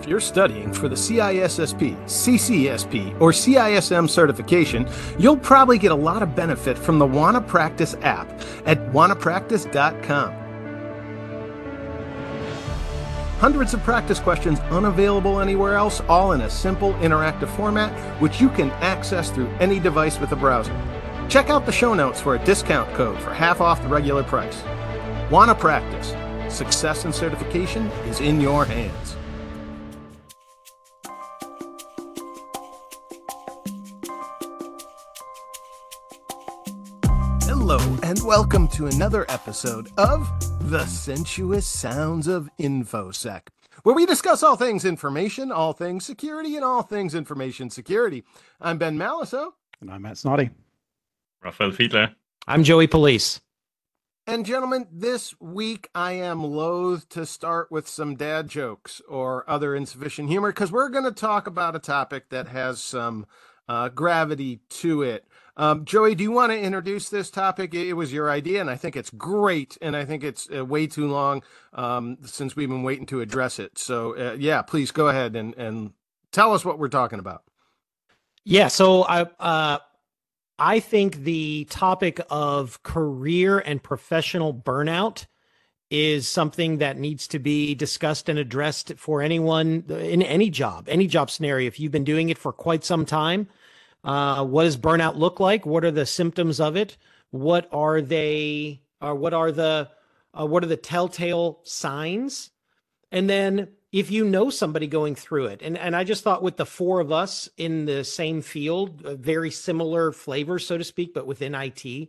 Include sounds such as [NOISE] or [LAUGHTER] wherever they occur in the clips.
If you're studying for the CISSP, CCSP, or CISM certification, you'll probably get a lot of benefit from the Wanna Practice app at wannapractice.com. Hundreds of practice questions unavailable anywhere else, all in a simple interactive format, which you can access through any device with a browser. Check out the show notes for a discount code for half off the regular price. Wanna practice? Success and certification is in your hands. Welcome to another episode of The Sensuous Sounds of InfoSec, where we discuss all things information, all things security, and all things information security. I'm Ben Malisow. And I'm Matt Snoddy. Rafael Fiedler. I'm Joey Police. And gentlemen, this week I am loath to start with some dad jokes or other insufficient humor because we're going to talk about a topic that has some uh, gravity to it. Um, Joey, do you want to introduce this topic? It was your idea, and I think it's great, and I think it's uh, way too long um, since we've been waiting to address it. So, uh, yeah, please go ahead and, and tell us what we're talking about. Yeah, so I uh, I think the topic of career and professional burnout is something that needs to be discussed and addressed for anyone in any job, any job scenario. If you've been doing it for quite some time, uh, what does burnout look like? What are the symptoms of it? What are they? Or what are the uh, what are the telltale signs? And then if you know somebody going through it and and i just thought with the four of us in the same field very similar flavors so to speak but within it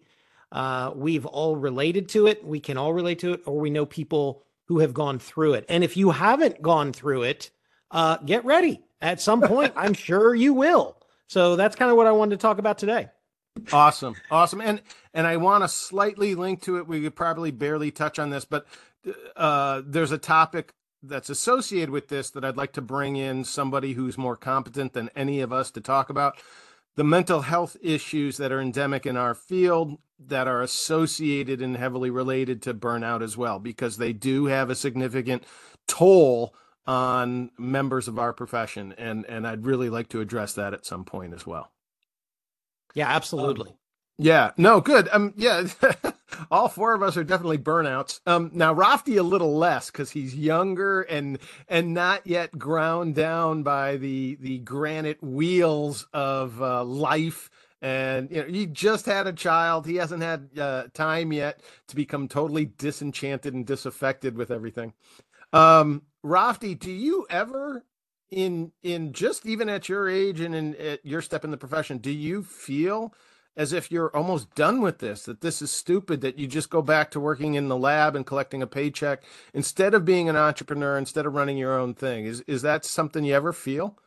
uh, we've all related to it we can all relate to it or we know people who have gone through it and if you haven't gone through it uh, get ready at some point [LAUGHS] i'm sure you will so that's kind of what i wanted to talk about today. Awesome. Awesome. And and i want to slightly link to it. We could probably barely touch on this but uh, there's a topic that's associated with this that I'd like to bring in somebody who's more competent than any of us to talk about. The mental health issues that are endemic in our field that are associated and heavily related to burnout as well, because they do have a significant toll on members of our profession. And, and I'd really like to address that at some point as well. Yeah, absolutely. Um, yeah, no, good. Um, yeah, [LAUGHS] all four of us are definitely burnouts. Um, now Raphty a little less because he's younger and and not yet ground down by the the granite wheels of uh, life. And you know, he just had a child. He hasn't had uh, time yet to become totally disenchanted and disaffected with everything. Um, Raphty, do you ever in in just even at your age and in at your step in the profession, do you feel as if you're almost done with this, that this is stupid, that you just go back to working in the lab and collecting a paycheck instead of being an entrepreneur, instead of running your own thing. Is is that something you ever feel?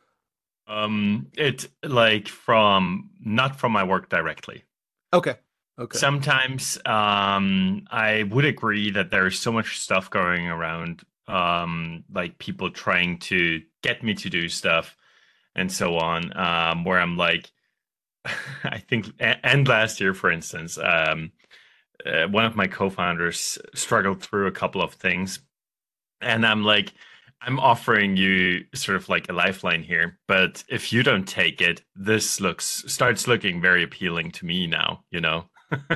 Um, it's like from not from my work directly. Okay. Okay. Sometimes um I would agree that there's so much stuff going around um like people trying to get me to do stuff and so on um where I'm like [LAUGHS] I think, and last year, for instance, um, uh, one of my co-founders struggled through a couple of things, and I'm like, I'm offering you sort of like a lifeline here, but if you don't take it, this looks starts looking very appealing to me now. You know, [LAUGHS]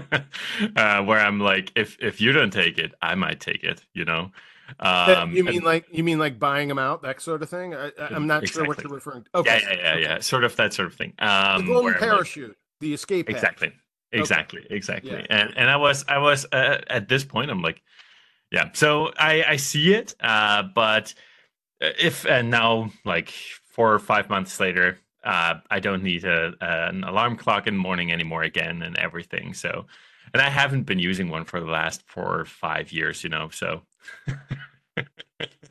uh, where I'm like, if if you don't take it, I might take it. You know. Um, you mean and, like you mean like buying them out, that sort of thing? I, am not exactly. sure what you're referring to. Okay. Yeah, yeah, yeah, okay. yeah. Sort of that sort of thing. Um, the golden parachute, like, the escape. Exactly, exactly, okay. exactly. Yeah. And and I was I was uh, at this point I'm like, yeah. So I I see it, uh, but if and now like four or five months later, uh, I don't need a, an alarm clock in the morning anymore again and everything. So, and I haven't been using one for the last four or five years, you know. So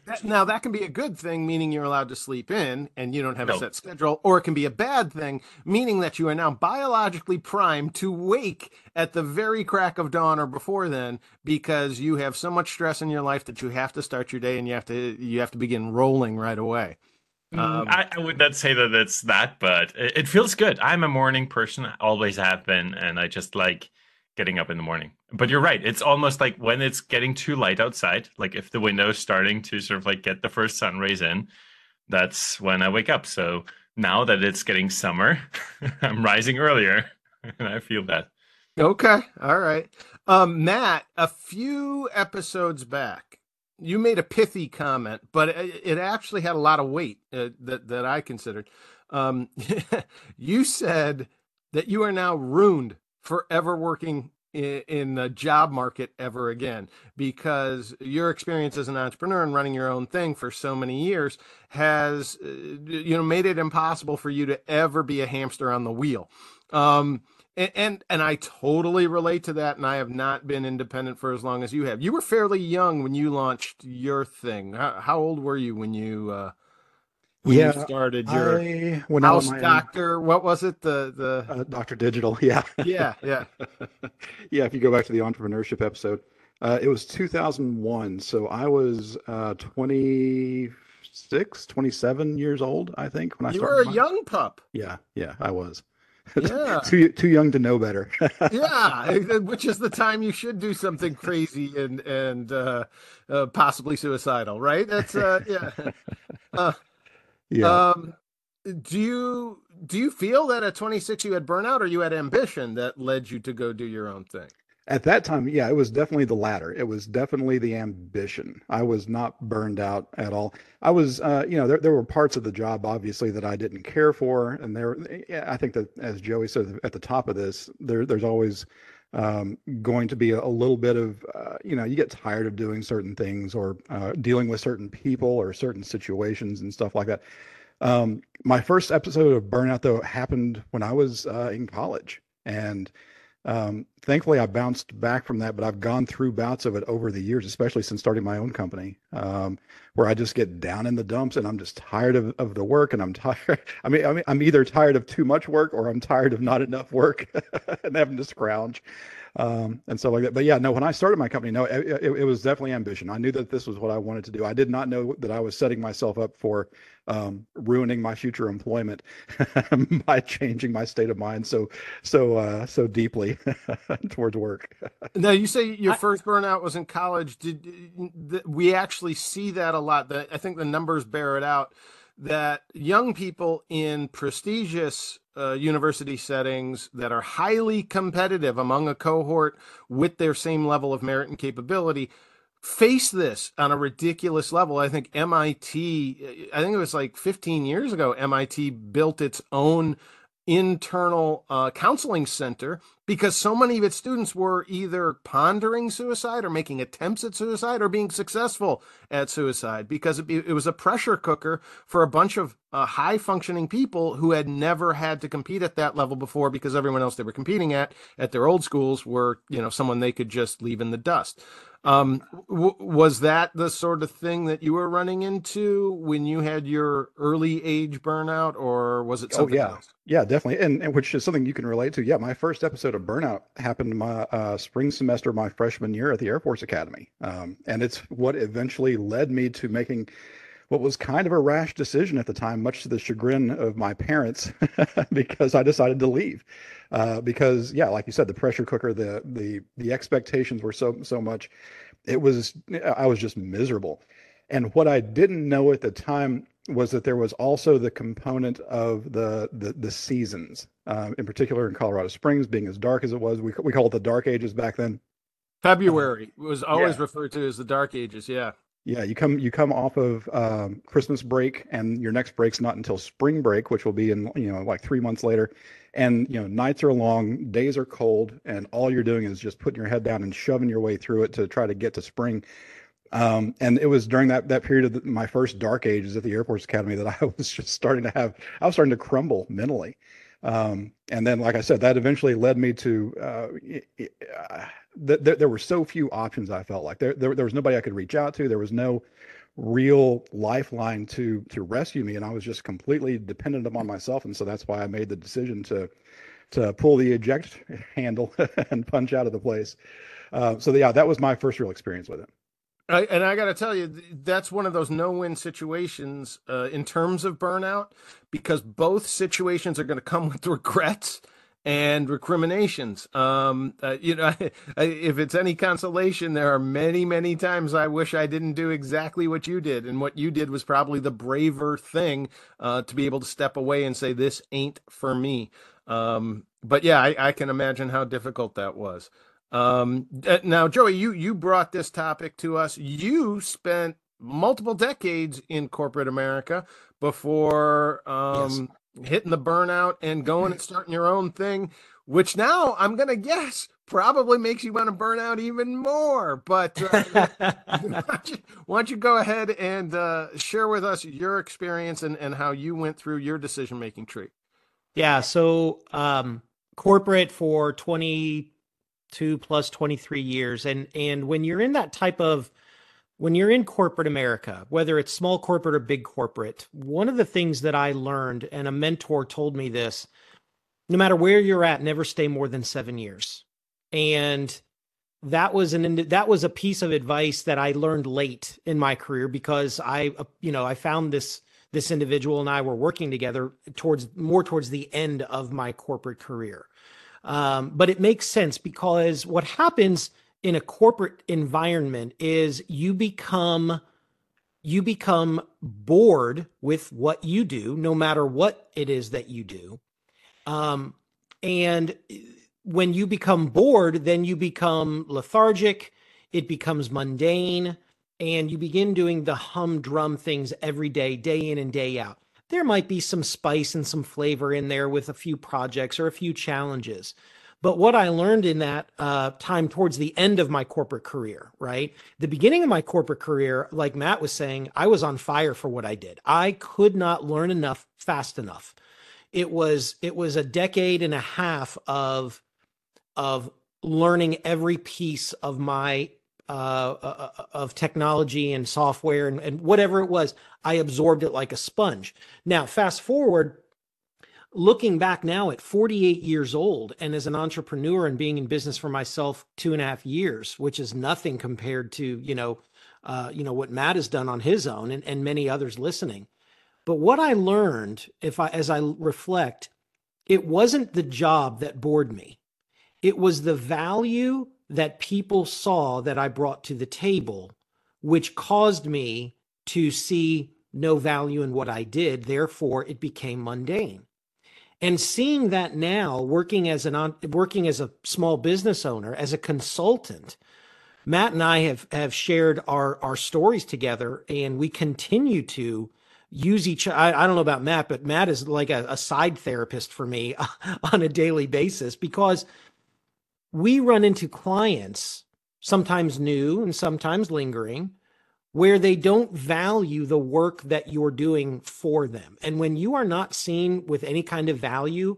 that, now that can be a good thing, meaning you're allowed to sleep in and you don't have a set schedule, or it can be a bad thing, meaning that you are now biologically primed to wake at the very crack of dawn or before then because you have so much stress in your life that you have to start your day and you have to you have to begin rolling right away. Mm, um, I, I, would not say that it's that, but it, it feels good. I'm a morning person, always have been, and I just like getting up in the morning. But you're right. It's almost like when it's getting too light outside, like if the window is starting to sort of like get the first sun rays in, that's when I wake up. So now that it's getting summer, [LAUGHS] I'm rising earlier, [LAUGHS] and I feel that. Okay, all right. Um, Matt, a few episodes back, you made a pithy comment, but it, it actually had a lot of weight uh, that that I considered. Um, [LAUGHS] you said that you are now ruined forever working in, the job market ever again because your experience as an entrepreneur and running your own thing for so many years has uh, you know made it impossible for you to ever be a hamster on the wheel um, and, and, and I totally relate to that. And I have not been independent for as long as you have. You were fairly young when you launched your thing. How, how old were you when you uh, when yeah, you started your I, when house I was doctor? What was it? The the uh, Doctor Digital. [LAUGHS] Yeah, yeah yeah. [LAUGHS] yeah. If you go back to the entrepreneurship episode, uh, it was 2001. So I was uh, 26, 27 years old, I think, when I You started. You were a mine. young pup. Yeah, yeah, I was. Yeah. [LAUGHS] too too young to know better. yeah, which is the time you should do something crazy and and uh, uh, possibly suicidal, right? That's uh, yeah. Yeah. Um, do you do you feel that at 26 you had burnout, or you had ambition that led you to go do your own thing? At that time, yeah, it was definitely the latter. It was definitely the ambition. I was not burned out at all. I was, uh, you know, there, there were parts of the job obviously that I didn't care for, and there, I think that as Joey said at the top of this, there, there's always um, going to be a, little bit of, uh, you know, you get tired of doing certain things or uh, dealing with certain people or certain situations and stuff like that. Um, my first episode of burnout though happened when I was uh, in college, and um, thankfully, I bounced back from that, but I've gone through bouts of it over the years, especially since starting my own company, um, where I just get down in the dumps and I'm just tired of, of the work. And I'm [LAUGHS] tired. I mean, I mean, I'm either tired of too much work or I'm tired of not enough work [LAUGHS] and having to scrounge um, and stuff like that. But yeah, no, when I started my company, no, it, it, it was definitely ambition. I knew that this was what I wanted to do. I did not know that I was setting myself up for um, ruining my future employment [LAUGHS] by changing my state of mind so so uh, so deeply [LAUGHS] towards work. Now you say your I- first burnout was in college. Did we actually see that a lot? That I think the numbers bear it out. That young people in prestigious uh, university settings that are highly competitive among a cohort with their same level of merit and capability face this on a ridiculous level. I think MIT, I think it was like 15 years ago, MIT built its own internal uh, counseling center because so many of its students were either pondering suicide or making attempts at suicide or being successful at suicide because it, it was a pressure cooker for a bunch of uh, high functioning people who had never had to compete at that level before because everyone else they were competing at at their old schools were you know someone they could just leave in the dust um, w- was that the sort of thing that you were running into when you had your early age burnout, or was it Oh something yeah, else? yeah, definitely, and, and which is something you can relate to. Yeah, my first episode of burnout happened my uh, spring semester, my freshman year at the Air Force Academy, um, and it's what eventually led me to making what was kind of a rash decision at the time, much to the chagrin of my parents, [LAUGHS] because I decided to leave. Uh, because yeah, like you said, the pressure cooker, the the the expectations were so so much. It was I was just miserable. And what I didn't know at the time was that there was also the component of the the, the seasons, um, in particular in Colorado Springs, being as dark as it was. We we call it the dark ages back then. February was always yeah. referred to as the dark ages. Yeah. Yeah, you come you come off of um, Christmas break, and your next break's not until spring break, which will be in you know like three months later. And you know nights are long, days are cold, and all you're doing is just putting your head down and shoving your way through it to try to get to spring. Um, and it was during that that period of the, my first dark ages at the Air Force Academy that I [LAUGHS] was just starting to have I was starting to crumble mentally. Um, and then, like I said, that eventually led me to uh, uh, th- th- there were so few options. I felt like there, there there was nobody I could reach out to. There was no real lifeline to to rescue me, and I was just completely dependent upon myself. And so that's why I made the decision to to pull the eject handle [LAUGHS] and punch out of the place. Uh, so yeah, that was my first real experience with it. I, and I got to tell you, that's one of those no-win situations uh, in terms of burnout, because both situations are going to come with [LAUGHS] regrets, and recriminations. Um, uh, you know, [LAUGHS] if it's any consolation, there are many, many times I wish I didn't do exactly what you did, and what you did was probably the braver thing uh, to be able to step away and say, "This ain't for me." Um, but yeah, I, I, can imagine how difficult that was. Um, uh, now, Joey, you you brought this topic to us. You spent multiple decades in corporate America before um, yes. hitting the burnout and going and [LAUGHS] starting your own thing, which now I'm going to guess probably makes you want to burn out even more. But uh, [LAUGHS] why, don't you, why, don't you, go ahead and uh, share with us your experience and, and how you went through your decision making tree? Yeah. So, um, corporate for 22 plus 23 years. And, and when you're in that type of when you're in corporate America, whether it's small corporate or big corporate, one of the things that I learned, and a mentor told me this no matter where you're at, never stay more than seven years. And that was an that was a piece of advice that I learned late in my career because I you know I found this this individual and I were working together towards more towards the end of my corporate career. Um, but it makes sense because what happens in a corporate environment is you become you become bored with what you do no matter what it is that you do. Um, and when you become bored then you become lethargic it becomes mundane and you begin doing the humdrum things every day day in and day out there might be some spice and some flavor in there with a few projects or a few challenges but what I learned in that uh, time towards the end of my corporate career, right? The beginning of my corporate career, like Matt was saying, I was on fire for what I did. I could not learn enough fast enough. It was it was a decade and a half of of learning every piece of my uh, uh, uh of technology and software and, and whatever it was. I absorbed it like a sponge. Now, fast forward looking back now at 48 years old and as an entrepreneur and being in business for myself two and a half years, which is nothing compared to, you know, uh, you know, what Matt has done on his own and, and many others listening. But what I learned, if I as I reflect, it wasn't the job that bored me. It was the value that people saw that I brought to the table, which caused me to see no value in what I did. Therefore, it became mundane and seeing that now working as an working as a small business owner as a consultant matt and i have have shared our our stories together and we continue to use each I, I don't know about matt but matt is like a, a side therapist for me [LAUGHS] on a daily basis because we run into clients sometimes new and sometimes lingering where they don't value the work that you're doing for them. And when you are not seen with any kind of value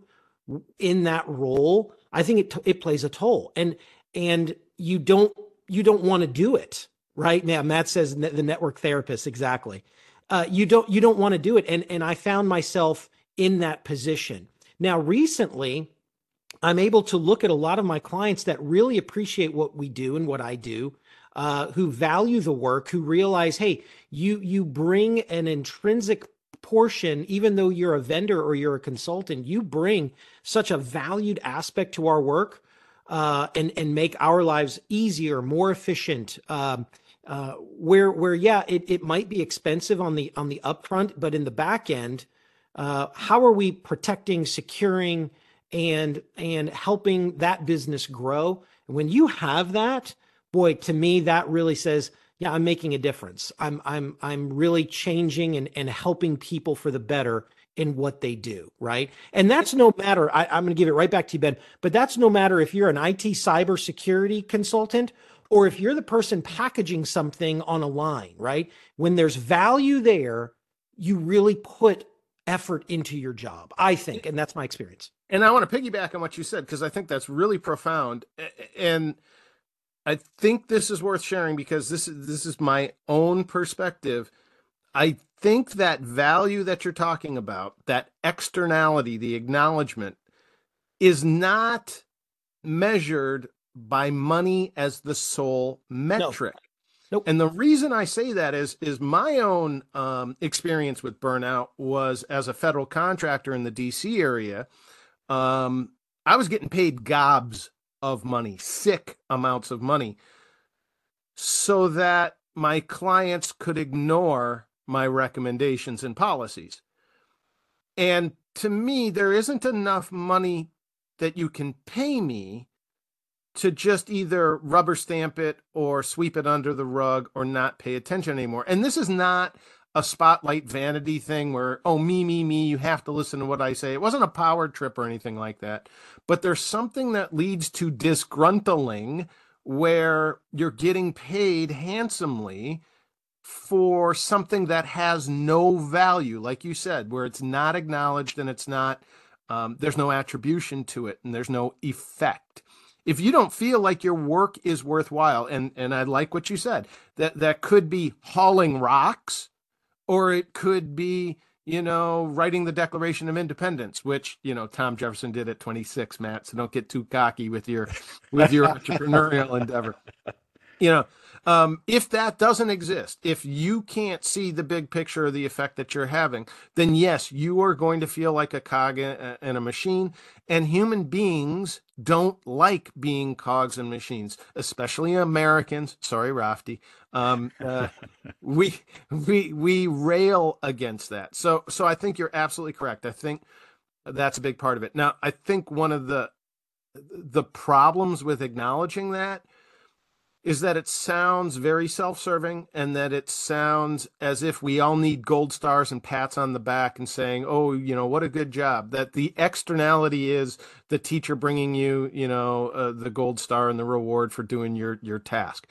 in that role, I think it it plays a toll. And and you don't you don't want to do it, right? Now Matt says the network therapist exactly. Uh, you don't you don't want to do it, and and I found myself in that position. Now recently, I'm able to look at a lot of my clients that really appreciate what we do and what I do, uh, who value the work, who realize, hey, you you bring an intrinsic portion, even though you're a vendor or you're a consultant, you bring such a valued aspect to our work uh, and and make our lives easier, more efficient. Um, uh, where where yeah, it, it might be expensive on the on the upfront, but in the back end, uh, how are we protecting, securing, and and helping that business grow? When you have that, boy, to me, that really says, yeah, I'm making a difference. I'm I'm I'm really changing and, and helping people for the better in what they do, right? And that's no matter, I, am going to give it right back to you, Ben, but that's no matter if you're an IT cybersecurity consultant or if you're the person packaging something on a line, right? When there's value there, you really put effort into your job, I think. And that's my experience. And I want to piggyback on what you said, because I think that's really profound. And I think this is worth sharing because this is this is my own perspective. I think that value that you're talking about, that externality, the acknowledgement, is not measured by money as the sole metric. No. Nope. And the reason I say that is is my own um, experience with burnout was as a federal contractor in the D.C. area. Um, I was getting paid gobs of money, sick amounts of money, so that my clients could ignore my recommendations and policies. And to me, there isn't enough money that you can pay me to just either rubber stamp it or sweep it under the rug or not pay attention anymore. And this is not a spotlight vanity thing where, oh, me, me, me, you have to listen to what I say. It wasn't a power trip or anything like that. But there's something that leads to disgruntling where you're getting paid handsomely for something that has no value, like you said, where it's not acknowledged and it's not, um, there's no attribution to it and there's no effect. If you don't feel like your work is worthwhile, and and I like what you said, that that could be hauling rocks, or it could be you know writing the Declaration of Independence, which you know Tom Jefferson did at 26, Matt. So don't get too cocky with your with your [LAUGHS] entrepreneurial endeavor. You know, um, if that doesn't exist, if you can't see the big picture of the effect that you're having, then yes, you are going to feel like a cog in a machine. And human beings don't like being cogs and machines, especially Americans. Sorry, Raphty. Um, uh, [LAUGHS] we we we rail against that. So so I think you're absolutely correct. I think that's a big part of it. Now, I think one of the the problems with acknowledging that is that it sounds very self-serving and that it sounds as if we all need gold stars and pats on the back and saying oh you know what a good job. That the externality is the teacher bringing you you know uh, the gold star and the reward for doing your your task.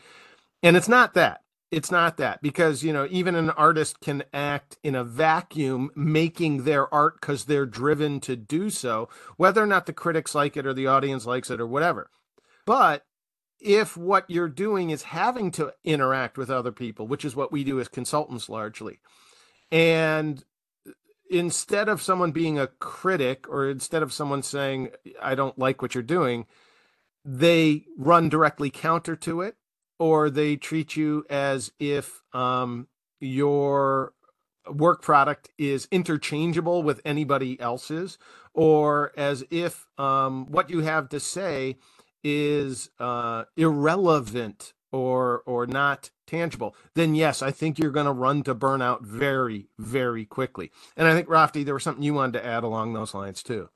And it's not that. It's not that because you know even an artist can act in a vacuum making their art because they're driven to do so whether or not the critics like it or the audience likes it or whatever. But if what you're doing is having to interact with other people, which is what we do as consultants largely, and instead of someone being a critic or instead of someone saying, I don't like what you're doing, they run directly counter to it, or they treat you as if um, your work product is interchangeable with anybody else's, or as if um, what you have to say is uh, irrelevant or or not tangible, then yes, I think you're going to run to burnout very very quickly. And I think Raphty, there was something you wanted to add along those lines too.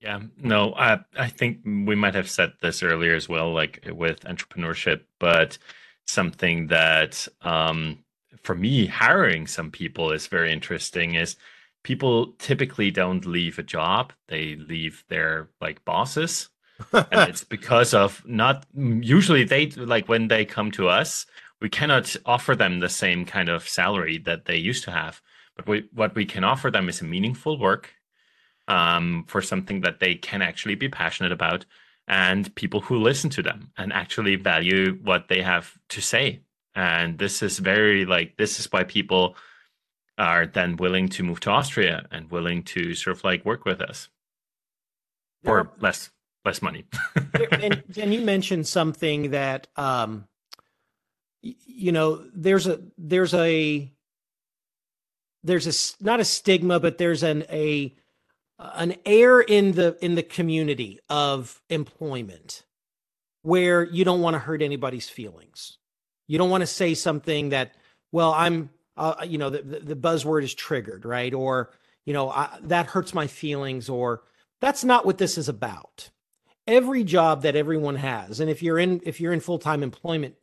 Yeah, no, I I think we might have said this earlier as well, like with entrepreneurship, but something that um, for me hiring some people is very interesting is people typically don't leave a job; they leave their like bosses and it's because of not usually they like when they come to us we cannot offer them the same kind of salary that they used to have. But we, what we can offer them is a meaningful work um, for something that they can actually be passionate about and people who listen to them and actually value what they have to say. And this is very like this is why people are then willing to move to austria and willing to sort of like work with us for less less money. [LAUGHS] and, and, you mentioned something that um, you know there's a there's a there's a not a stigma, but there's an a an air in the in the community of employment where you don't want to hurt anybody's feelings. You don't want to say something that, well, I'm, uh, you know, the, the buzzword is triggered, right? Or, you know, I, that hurts my feelings, or that's not what this is about every job that everyone has and if you're in if you're in full-time employment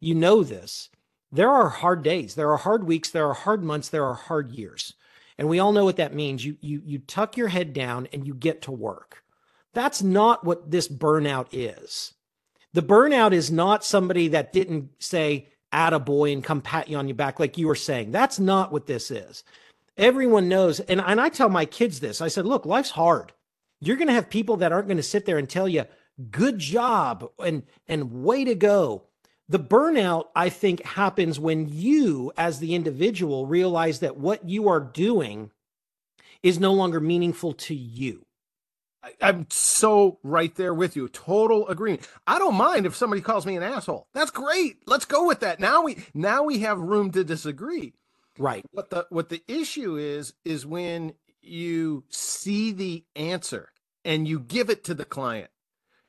you know this there are hard days there are hard weeks there are hard months there are hard years. And we all know what that means. You you you tuck your head down and you get to work. That's not what this burnout is. The burnout is not somebody that didn't say add a boy and come pat you on your back like you were saying. That's not what this is. Everyone knows and, and i tell my kids this. I said look life's hard you're going to have people that aren't going to sit there and tell you, good job and, and way to go. The burnout, I think, happens when you, as the individual, realize that what you are doing is no longer meaningful to you. I'm so right there with you. Total agreement. I don't mind if somebody calls me an asshole. That's great. Let's go with that. Now we now we have room to disagree. Right. What the what the issue is is when you see the answer and you give it to the client.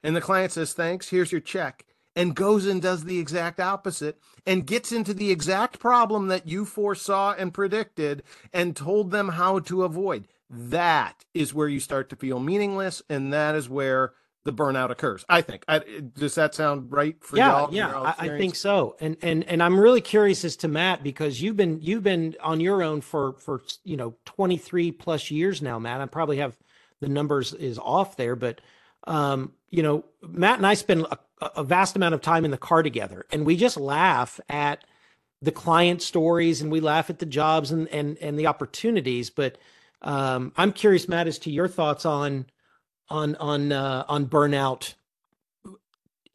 And the client says, Thanks, here's your check, and goes and does the exact opposite and gets into the exact problem that you foresaw and predicted and told them how to avoid. That is where you start to feel meaningless. And that is where the burnout occurs. I think. I, does that sound right for yeah, y'all? Yeah, I, I think so. And and and I'm really curious as to Matt because you've been you've been on your own for for you know 23 plus years now, Matt. I probably have the numbers is off there, but um, you know, Matt and I spend a, a vast amount of time in the car together, and we just laugh at the client stories and we laugh at the jobs and and and the opportunities. But um, I'm curious, Matt, as to your thoughts on on on uh, on burnout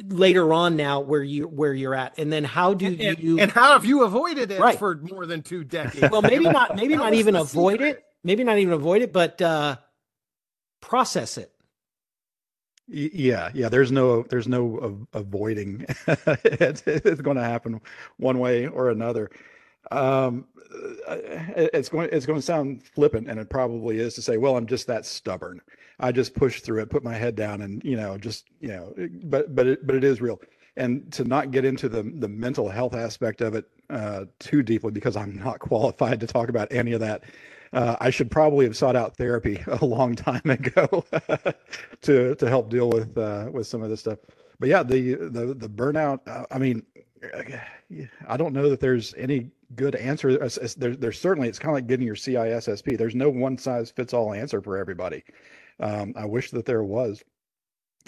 later on now where you where you're at. And then how do and, you and how have you avoided it right. for more than two decades? [LAUGHS] Well maybe not maybe [LAUGHS] not even avoid secret? it maybe not even avoid it but uh process it. Yeah yeah there's no there's no avoiding. [LAUGHS] It's, it's going to happen one way or another. Um uh, it's going it's going to sound flippant and it probably is to say well i'm just that stubborn I just push through it, put my head down, and you know, just you know, but but it, but it is real. And to not get into the the mental health aspect of it uh, too deeply, because I'm not [LAUGHS] qualified to talk about any of that. Uh, I should probably have sought out therapy [LAUGHS] a long time ago [LAUGHS] to to help deal with uh, with some of this stuff. But yeah, the the the burnout. Uh, I mean, I don't know that there's any good answer. There's, there's certainly it's kind of like getting your CISSP. There's no one size fits all answer for everybody. Um, I wish that there was.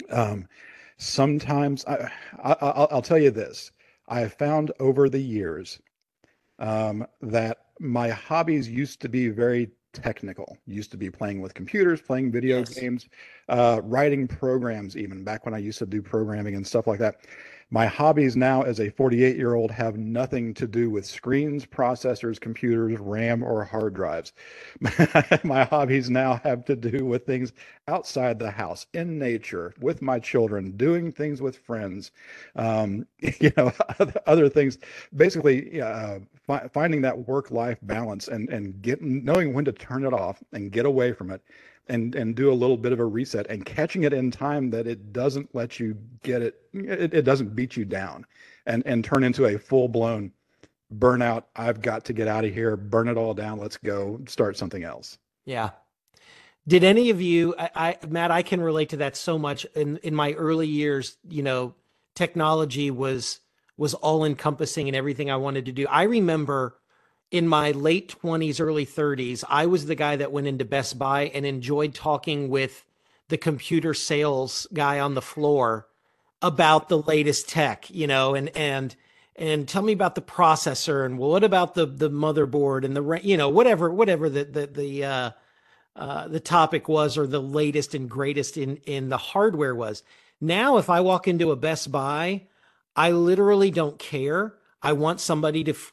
Um, sometimes I, I, will tell you this: I have found over the years um, that my hobbies used to be very technical. Used to be playing with computers, playing video yes. games, uh, writing programs. Even back when I used to do programming and stuff like that. My hobbies now as a 48 year old have nothing to do with screens, processors, computers, RAM, or hard drives. [LAUGHS] my hobbies now have to do with things outside the house, in nature, with my children, doing things with friends, um, [LAUGHS] you know, other things. Basically, uh, fi- finding that work life balance and, and getting, knowing when to turn it off and get away from it and and do a little bit of a reset and catching it in time that it doesn't let you get it it, it doesn't beat you down and and turn into a full blown burnout. I've got to get out of here burn it all down let's go start something else. Yeah. Did any of you I, I matt i can relate to that so much. In in my early years you know technology was was all encompassing and everything i wanted to do. I remember in my late 20s, early 30s, I was the guy that went into Best Buy and enjoyed talking with the computer sales guy on the floor about the latest tech, you know, and and and tell me about the processor and what about the the motherboard and the you know whatever whatever the the the uh, uh, the topic was or the latest and greatest in in the hardware was. Now, if I walk into a Best Buy, I literally don't care I want somebody to f-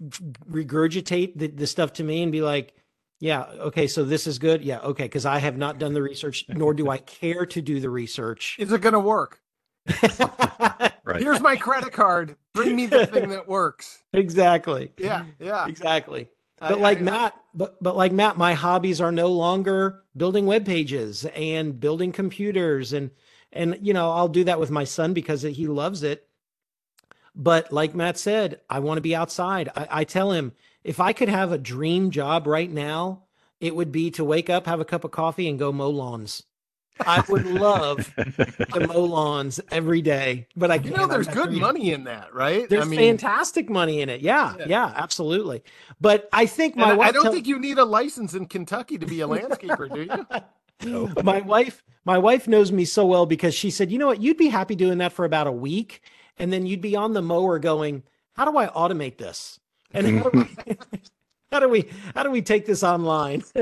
regurgitate the, the stuff to me and be like, yeah, okay, so this is good. Yeah, okay, because I have not done the research, nor do I care to do the research. Is it going to work? [LAUGHS] right. Here's my credit card. Bring me the thing that works. Exactly. Yeah, yeah. Exactly. But I, like I, Matt, but but like Matt, my hobbies are no longer building web pages and building computers and and you know, I'll do that with my son because he loves it. But like Matt said, I want to be outside. I, I, tell him if I could have a dream job right now, it would be to wake up, have a cup of coffee, and go mow lawns. I would love to [LAUGHS] mow lawns every day, but I you know there's good dream. money in that, right? There's I mean, fantastic money in it. Yeah, yeah, yeah, absolutely. But I think my wife. I don't tell- think you need a license in Kentucky to be a landscaper, do you? No. [LAUGHS] my wife, my wife knows me so well because she said, "You know what? You'd be happy doing that for about a week." And then you'd be on the mower going, "How do I automate this?" And how do we, [LAUGHS] [LAUGHS] how do we how do we take this online? [LAUGHS]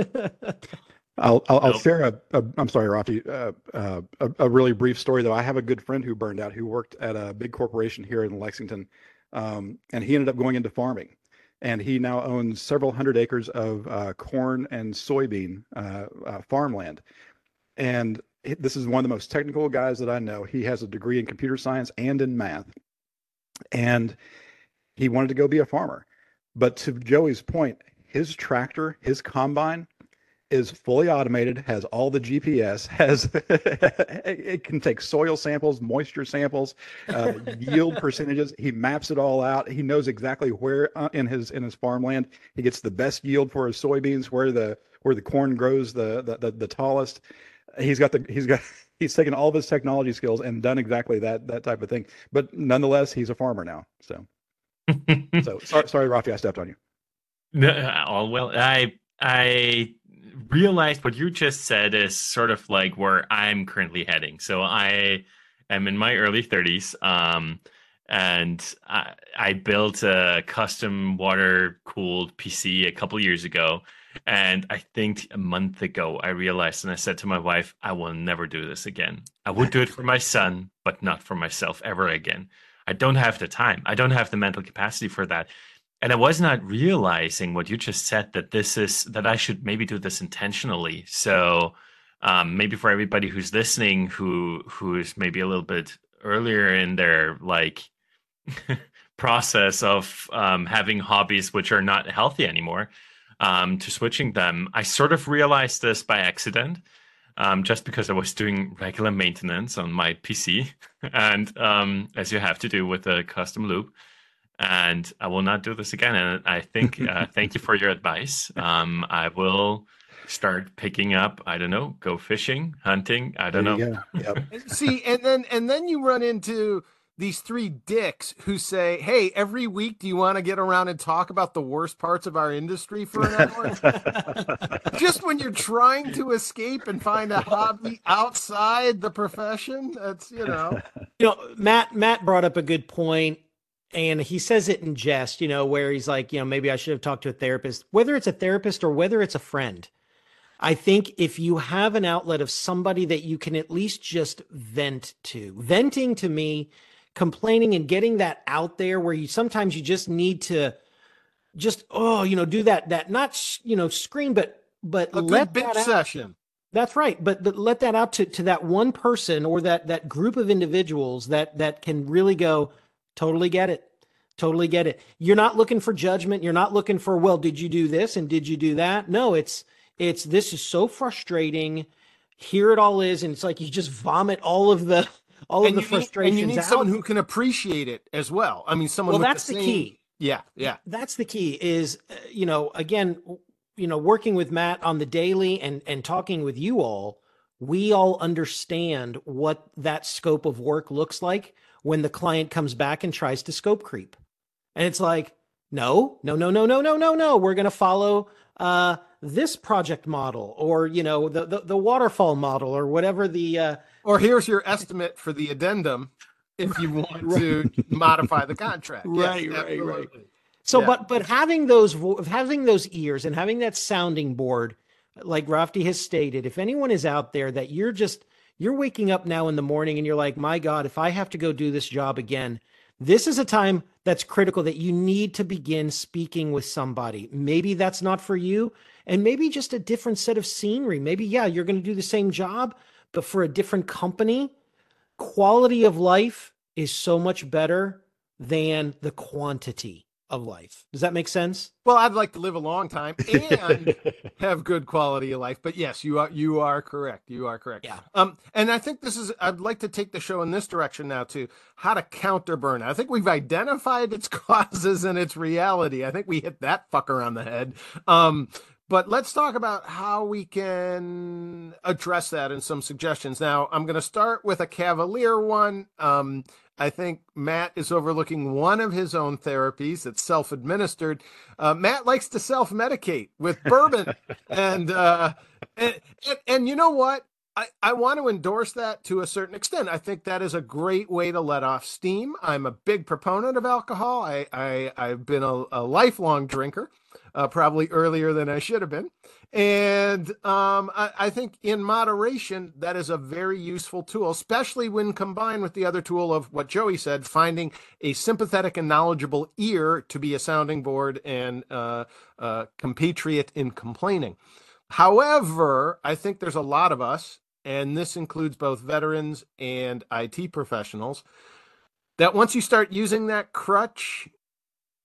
I'll I'll, I'll share a, a. I'm sorry, Rafi. Uh, uh, a, a, really brief story though. I have a good friend who burned out, who worked at a big corporation here in Lexington, um, and he ended up going into farming, and he now owns several hundred acres of uh, corn and soybean uh, uh, farmland, and this is one of the most technical guys that I know. He has a degree in computer science and in math. And he wanted to go be a farmer. But to Joey's point, his tractor, his combine is fully automated, has all the GPS, [LAUGHS] has it can take soil samples, moisture samples, uh, yield percentages. He maps it all out. He knows exactly where uh, in his in his farmland he gets the best yield for his soybeans, where the where the corn grows the the, the, the tallest. He's got the he's got [LAUGHS] he's taken all of his technology skills and done exactly that that type of thing. But nonetheless, he's a farmer now. So [LAUGHS] so sorry, sorry, Rafi, I stepped on you. No, all well. I I realized what you just said is sort of like where I'm currently heading. So I am in my early 30s. Um, and I, I built a custom water cooled PC a couple years ago. And I think a month ago, I realized and I said to my wife, I will never do this again. I would do it for my son, but not for myself ever again. I don't have the time. I don't have the mental capacity for that and I was not realizing what you just said that this is that I should maybe do this intentionally. So um, maybe for everybody who's listening, who who's maybe a little bit earlier in their like [LAUGHS] process of um, having hobbies which are not healthy anymore, um, to switching them, I sort of realized this by accident. Um, just because I was doing regular maintenance on my PC, [LAUGHS] and um, as you have to do with a custom loop, and I will not do this again. And I think, uh, [LAUGHS] thank you for your advice. Um, I will start picking up. I don't know, go fishing, hunting. I don't know. Yep. [LAUGHS] See, and then and then you run into these three dicks who say, "Hey, every week, do you want to get around and talk about the worst parts of our industry for an hour?" [LAUGHS] Just when you're trying to escape and find a hobby outside the profession, that's you know. You know, Matt. Matt brought up a good point and he says it in jest, you know, where he's like, you know, maybe I should have talked to a therapist, whether it's a therapist or whether it's a friend. I think if you have an outlet of somebody that you can at least just vent to, venting to me, complaining and getting that out there where you sometimes you just need to just oh, you know, do that that not you know, scream but but a let good that session. Out. That's right, but but let that out to to that one person or that that group of individuals that that can really go, Totally get it. Totally get it. You're not looking for judgment. You're not looking for, well, did you do this and did you do that? No, it's it's this is so frustrating. Here it all is, and it's like you just vomit all of the all and of the frustrations. and you need out. someone who can appreciate it as well. I mean, someone. Well, that's the, the key. Yeah, yeah. That's the key. Is uh, you know, again, you know, working with Matt on the daily and and talking with you all, we all understand what that scope of work looks like when the client comes back and tries to scope creep. And it's like, no, no, no, no, no, no, no, no. We're going to follow uh, this project model or, you know, the, the, the waterfall model or whatever the. Uh, or here's your estimate for the addendum if you want [LAUGHS] right. to modify the contract. Right, yes, right, right. So, yeah. but but having those having those ears and having that sounding board, like Raphty has stated, if anyone is out there that you're just you're waking up now in the morning and you're like, my God, if I have to go do this job again, this is a time that's critical that you need to begin speaking with somebody. Maybe that's not for you, and maybe just a different set of scenery. Maybe, yeah, you're going to do the same job, but for a different company. Quality of life is so much better than the quantity of life. Does that make sense? Well, I'd like to live a long time [LAUGHS] and have good quality of life. But yes, you are you are correct. You are correct. Yeah. Um, and I think this is I'd like to take the show in this direction now to how to counter burnout. I think we've identified its [LAUGHS] causes and its reality. I think we hit that fucker on the head. Um, but let's talk about how we can address that and some suggestions. Now, I'm going to start with a cavalier one. Um, I think Matt is overlooking one of his own therapies that's self administered. Uh, Matt likes to self medicate with bourbon. [LAUGHS] and, uh, and, and, and, you know what? I, I want to endorse that to a certain extent. I think that is a great way to let off steam. I'm a big proponent of alcohol. I, I, I've been a, a lifelong drinker, uh, probably earlier than I should have been. And um, I, I, think in moderation, that is a very useful tool, especially when combined with the other tool of what Joey said finding a sympathetic and knowledgeable ear to be a sounding board and uh, uh, compatriot in complaining. However, I think there's a lot of us, and this includes both veterans and IT professionals, that once you start using that crutch,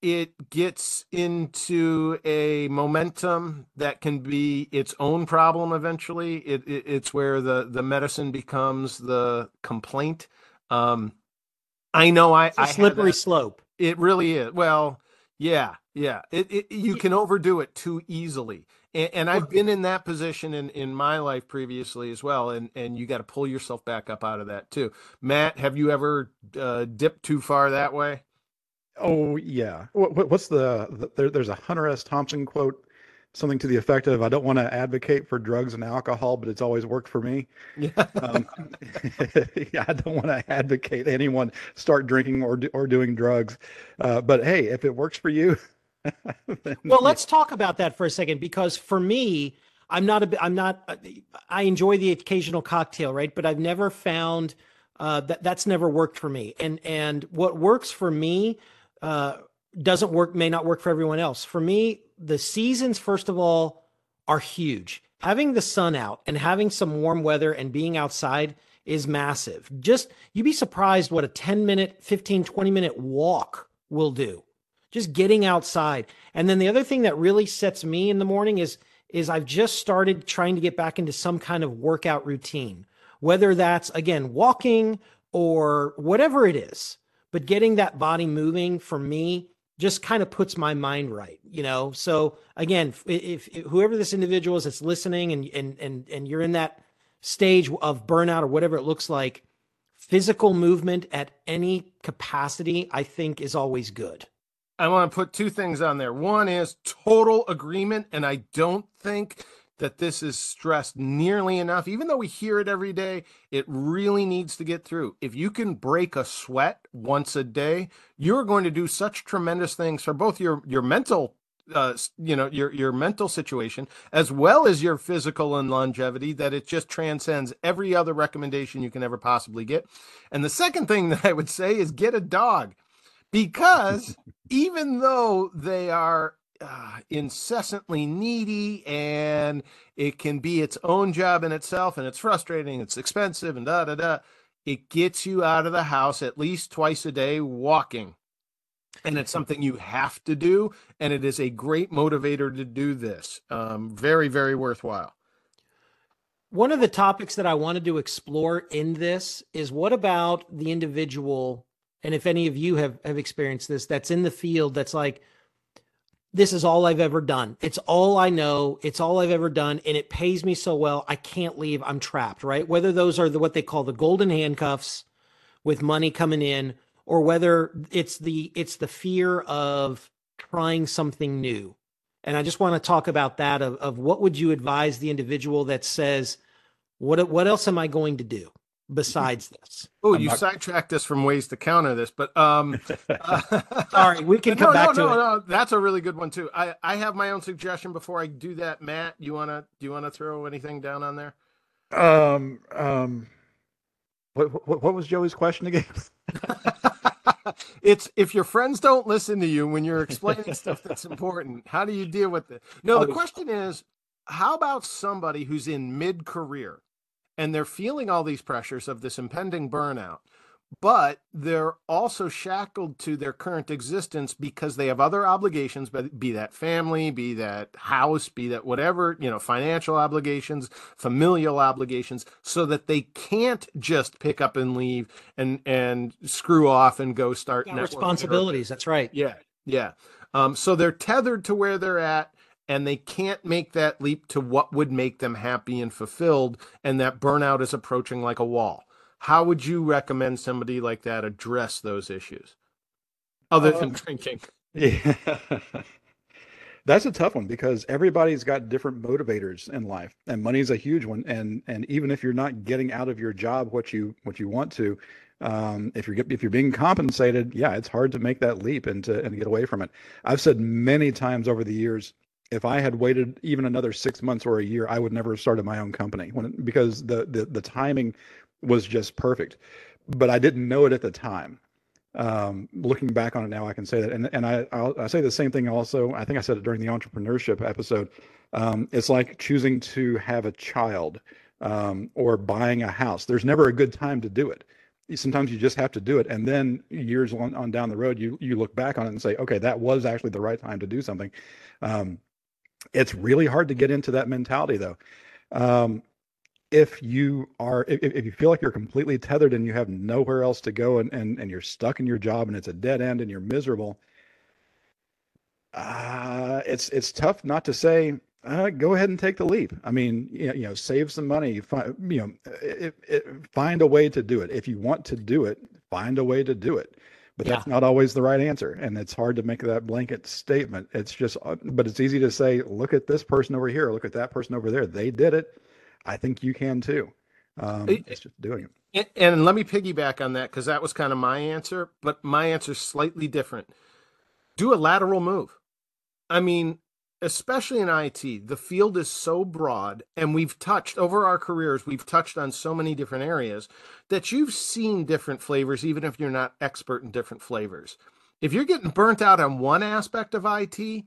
it gets into a momentum that can be its own problem eventually. It, it it's where the the medicine becomes the complaint. Um, I know I it's a slippery slope. It really is. Well, yeah, yeah. It, it you can overdo it too easily, and, and I've been in that position in in my life previously as well. And and you got to pull yourself back up out of that too. Matt, have you ever uh, dipped too far that way? Oh yeah. What, what's the, the there, there's a Hunter S. Thompson quote, something to the effect of, "I don't want to advocate for drugs and alcohol, but it's always worked for me." Yeah. Um, [LAUGHS] yeah I don't want to advocate anyone start drinking or or doing drugs, uh, but hey, if it works for you. [LAUGHS] then, well, let's talk about that for a second because for me, I'm not a I'm not I enjoy the occasional cocktail, right? But I've never found uh, that that's never worked for me. And and what works for me uh, doesn't work, may not work for everyone else. For me, the seasons, first of all, are huge. Having the sun out and having some warm weather and being outside is massive. Just you'd be surprised what a 10 minute, 15, 20 minute walk will do. Just getting outside. And then the other thing that really sets me in the morning is is I've just started trying to get back into some kind of workout routine. Whether that's again walking or whatever it is but getting that body moving for me just kind of puts my mind right you know? So again if, if, whoever this individual is that's listening and and and and you're in that stage of burnout or whatever it looks like physical movement at any capacity i think is always good. I want to put two things on there. One is total agreement and i don't think that this is stressed nearly enough. Even though we hear it every day, it really needs to get through. If you can break a sweat once a day, you're going to do such tremendous things for both your your mental uh, you know your your mental situation as well as your physical and longevity that it just transcends every other recommendation you can ever possibly get and the second thing [LAUGHS] that i would say is get a dog because [LAUGHS] even though they are uh, incessantly needy and it can be its own job in itself and it's frustrating it's expensive and da da da. It gets you out of the house at least twice a day walking and it's something you have to do and it is a great motivator to do this um, very very worthwhile. One of the topics that i wanted to explore in this is what about the individual and if any of you have have experienced this that's in the field that's like this is all I've ever done. It's all I know. It's all I've ever done. And it pays me so well. I can't leave. I'm trapped, right? Whether those are the, what they call the golden handcuffs with money coming in, or whether it's the, it's the fear of trying something new. And I just want to talk about that of, of what would you advise the individual that says, what, what else am I going to do? Besides this. Oh, you not... sidetracked us from ways to counter this, but um uh, [LAUGHS] sorry, we can [LAUGHS] come no, back no, to no, it. No, that's a really good one too. I I have my own suggestion before I do that. Matt, you want to do you want to throw anything down on there? Um um what what, what was Joey's question again? [LAUGHS] it's if your friends don't listen to you when you're explaining stuff that's important, how do you deal with it? No, the question is how about somebody who's in mid career and they're feeling all these pressures of this impending burnout but they're also shackled to their current existence because they have other obligations but be that family be that house be that whatever you know financial obligations familial obligations so that they can't just pick up and leave and and screw off and go start responsibilities that's right. Yeah yeah. Um, so they're tethered to where they're at and they can't make that leap to what would make them happy and fulfilled and that burnout is approaching like a wall. How would you recommend somebody like that address those issues other than um, drinking? Yeah [LAUGHS] that's a tough one because everybody's got different motivators in life and money is a huge one and and even if you're not getting out of your job what you what you want to um, if you're if you're being compensated yeah it's hard to make that leap and to and get away from it. I've said many times over the years if I had waited even another six months or a year, I would never have started my own company when because the, the the timing was just perfect. But I didn't know it at the time. Um, looking back on it now, I can say that, and and I I'll, i say the same thing also. I think I said it during the entrepreneurship episode. Um, it's like choosing to have a child um, or buying a house. There's never a good time to do it. sometimes you just have to do it and then years on, on down the road you you look back on it and say okay that was actually the right time to do something um, it's really hard to get into that mentality though um, if you are if, if you feel like you're completely tethered and you have nowhere else to go and, and and you're stuck in your job and it's a dead end and you're miserable uh, it's it's tough not to say uh, go ahead and take the leap. I mean, you know, save some money. Find, you know, it, it, find a way to do it. If you want to do it, find a way to do it. But yeah. that's not always the right answer, and it's hard to make that blanket statement. It's just, uh, but it's easy to say, look at this person over here, look at that person over there. They did it. I think you can too. Um, it's just doing it. And let me piggyback on that because that was kind of my answer, but my answer is slightly different. Do a lateral move. I mean, especially in IT, the field is so broad, and we've touched over our careers, we've touched on so many different areas that you've seen different flavors, even if you're not expert in different flavors. If you're getting burnt out on one aspect of IT,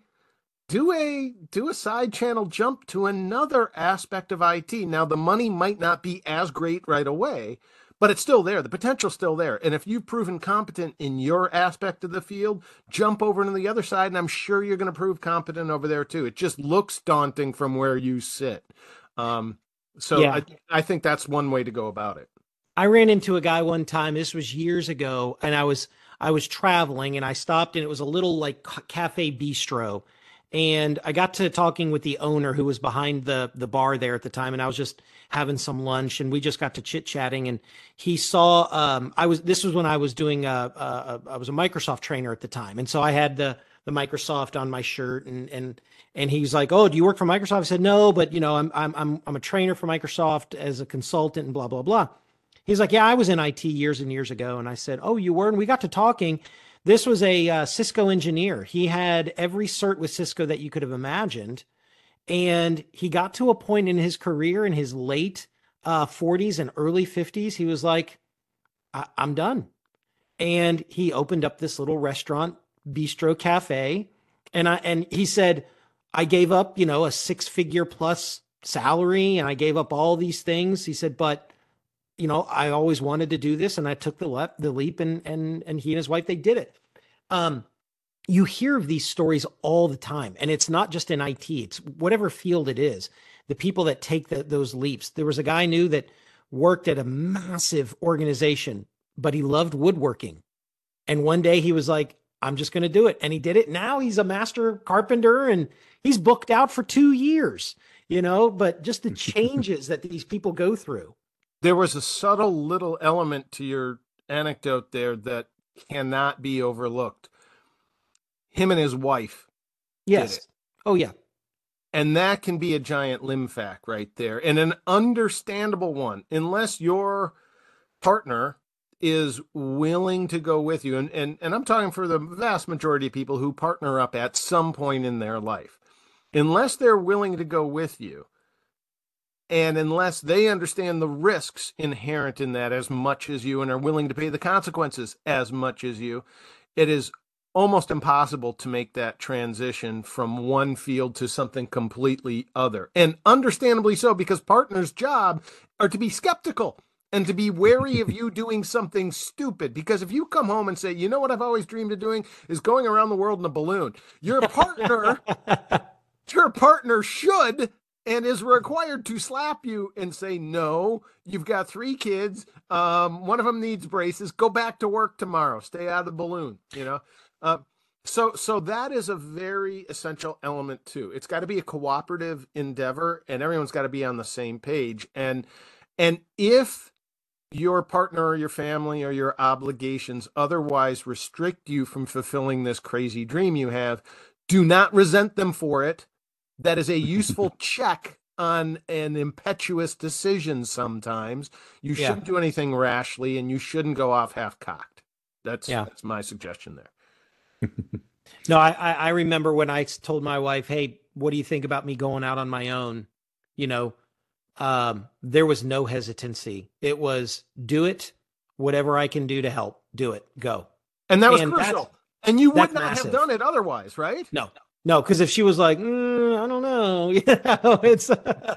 do a do a side channel jump to another aspect of IT. Now the money might not be as great right away, but it's still there. The potential's still there. And if you've proven competent in your aspect of the field, jump over to the other side, and I'm sure you're going to prove competent over there too. It just looks daunting from where you sit. Um, so yeah. I, I think that's one way to go about it. I ran into a guy one time. This was years ago, and I was I was traveling, and I stopped, and it was a little like cafe bistro and I got to talking with the owner who was behind the the bar there at the time, and I was just having some lunch, and we just got to chit chatting, and he saw um, I was this was when I was doing a, a, a I was a Microsoft trainer at the time, and so I had the the Microsoft on my shirt, and and and he's like, "Oh, do you work for Microsoft?" I said, "No, but you know, I'm I'm I'm I'm a trainer for Microsoft as a consultant, and blah blah blah." He's like, "Yeah, I was in IT years and years ago," and I said, "Oh, you were?" And we got to talking this was a uh, Cisco engineer. He had every cert with Cisco that you could have imagined. And he got to a point in his career in his late uh, 40s and early 50s. He was like, I- I'm done. And he opened up this little restaurant, Bistro Cafe. And I and he said, I gave up, you know, a six figure plus salary and I gave up all these things. He said, but you know, I always wanted to do this, and I took the leap, the leap, and and and he and his wife they did it. Um, you hear of these stories all the time, and it's not just in IT; it's whatever field it is. The people that take the, those leaps. There was a guy I knew that worked at a massive organization, but he loved woodworking, and one day he was like, "I'm just going to do it," and he did it. Now he's a master carpenter, and he's booked out for two years. You know, but just the [LAUGHS] changes that these people go through there was a subtle little element to your anecdote there that cannot be overlooked. Him and his wife. Yes. Oh yeah. And that can be a giant limb fact right there. And an understandable one, unless your partner is willing to go with you. And, and and I'm talking for the vast majority of people who partner up at some point in their life. Unless they're willing to go with you, and unless they understand the risks inherent in that as much as you and are willing to pay the consequences as much as you, it is almost impossible to make that transition from one field to something completely other. And understandably so, because partners' job are to be skeptical and to be wary of you doing something stupid. Because if you come home and say, you know what I've always dreamed of doing is going around the world in a balloon, your partner. [LAUGHS] your partner should and is required to slap you and say, No, you've got three kids. Um, one of them needs braces. Go back to work tomorrow. Stay out of the balloon, you know? Uh, so, so that is a very essential element too. It's got to be a cooperative endeavor, and everyone's got to be on the same page. And and if your partner or your family or your obligations otherwise restrict you from fulfilling this crazy dream you have, do not resent them for it that is a useful check on an impetuous decision sometimes. You shouldn't do anything rashly and you shouldn't go off half cocked. That's yeah. that's my suggestion there. [LAUGHS] no, I, I remember when I told my wife, Hey, what do you think about me going out on my own? You know, um, there was no hesitancy. It was do it, whatever I can do to help, do it, go. And that was and crucial. And you would not massive. have done it otherwise, right? No, No, because if she was like, mm, I don't know, [LAUGHS] you know, it's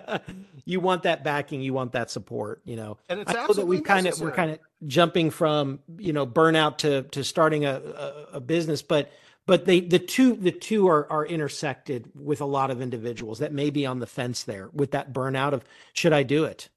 [LAUGHS] you want that backing, you want that support, you know. And it's I know that we kind of we're kind of jumping from you know burnout to to starting a, a a business, but but they the two the two are are intersected with a lot of individuals that may be on the fence there with that burnout of should I do it?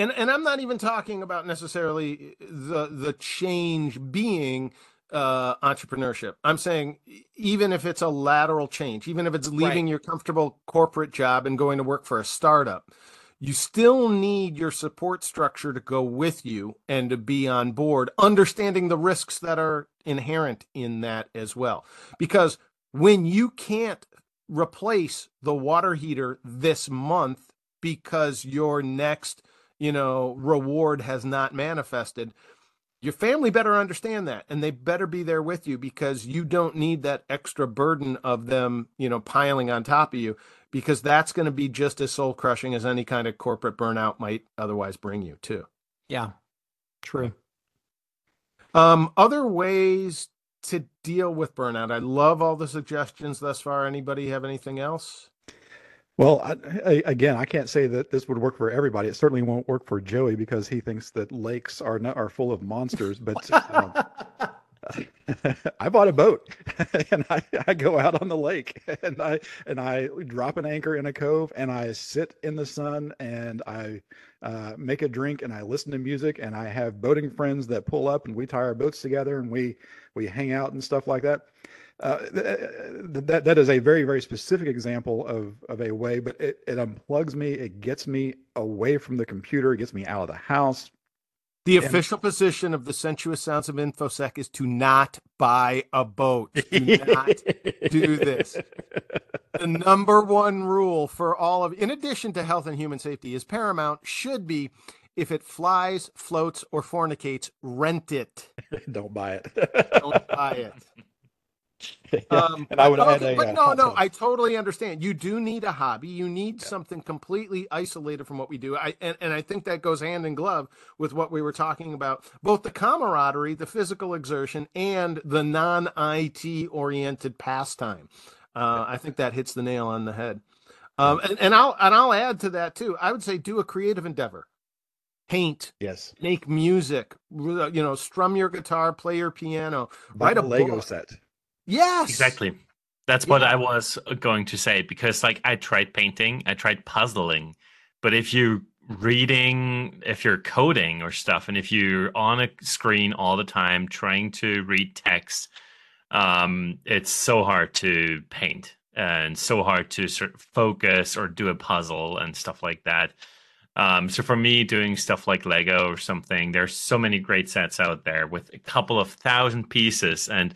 and and I'm not even talking about necessarily the the change being uh entrepreneurship. I'm saying even if it's a lateral change, even if it's leaving your comfortable corporate job and going to work for a startup, you still need your support structure to go with you and to be on board, understanding the risks that are inherent in that as well. Because when you can't replace the water heater this month because your next you know, reward has not manifested. Your family better understand that and they better be there with you because you don't need that extra burden of them, you know, piling on top of you because that's going to be just as soul crushing as any kind of corporate burnout might otherwise bring you, too. Yeah, true. Um, other ways to deal with burnout. I love all the suggestions thus far. Anybody have anything else? Well, I, I, again, I can't say that this would work for everybody. It certainly won't work for Joey because he thinks that lakes are not, are full of monsters. But [LAUGHS] um, [LAUGHS] I bought a boat [LAUGHS] and I, I go out on the lake and I and I drop an anchor in a cove and I sit in the sun and I uh, make a drink and I listen to music and I have boating friends that pull up and we tie our boats together and we we hang out and stuff like that. Uh, that that is a very very specific example of of a way, but it, it unplugs me. It gets me away from the computer. It gets me out of the house. The And- official position of the sensuous sounds of infosec is to not buy a boat. Do not do this. the number one rule for all of in addition to health and human safety is paramount should be if it flies floats or fornicates rent it [LAUGHS] Don't buy it. don't buy it [LAUGHS] um and I would but, add a, but uh, no no i totally understand. You do need a hobby. You need something completely isolated from what we do. I and, and i think that goes hand in glove with what we were talking about both the camaraderie the physical exertion and the non-it oriented pastime. Uh, i think that hits the nail on the head. Um, and, and i'll and i'll add to that too. I would say do a creative endeavor. Paint. Yes. make music. You know strum your guitar play your piano Buy write a a Lego book. set. Yes Exactly. That's what Yeah. I was going to say because like I tried painting, I tried puzzling, but if you reading, if you're coding or stuff and if you're on a screen all the time trying to read text, um it's so hard to paint and so hard to sort of focus or do a puzzle and stuff like that. Um, so for me, doing stuff like Lego or something, there's so many great sets out there with a couple of thousand pieces, and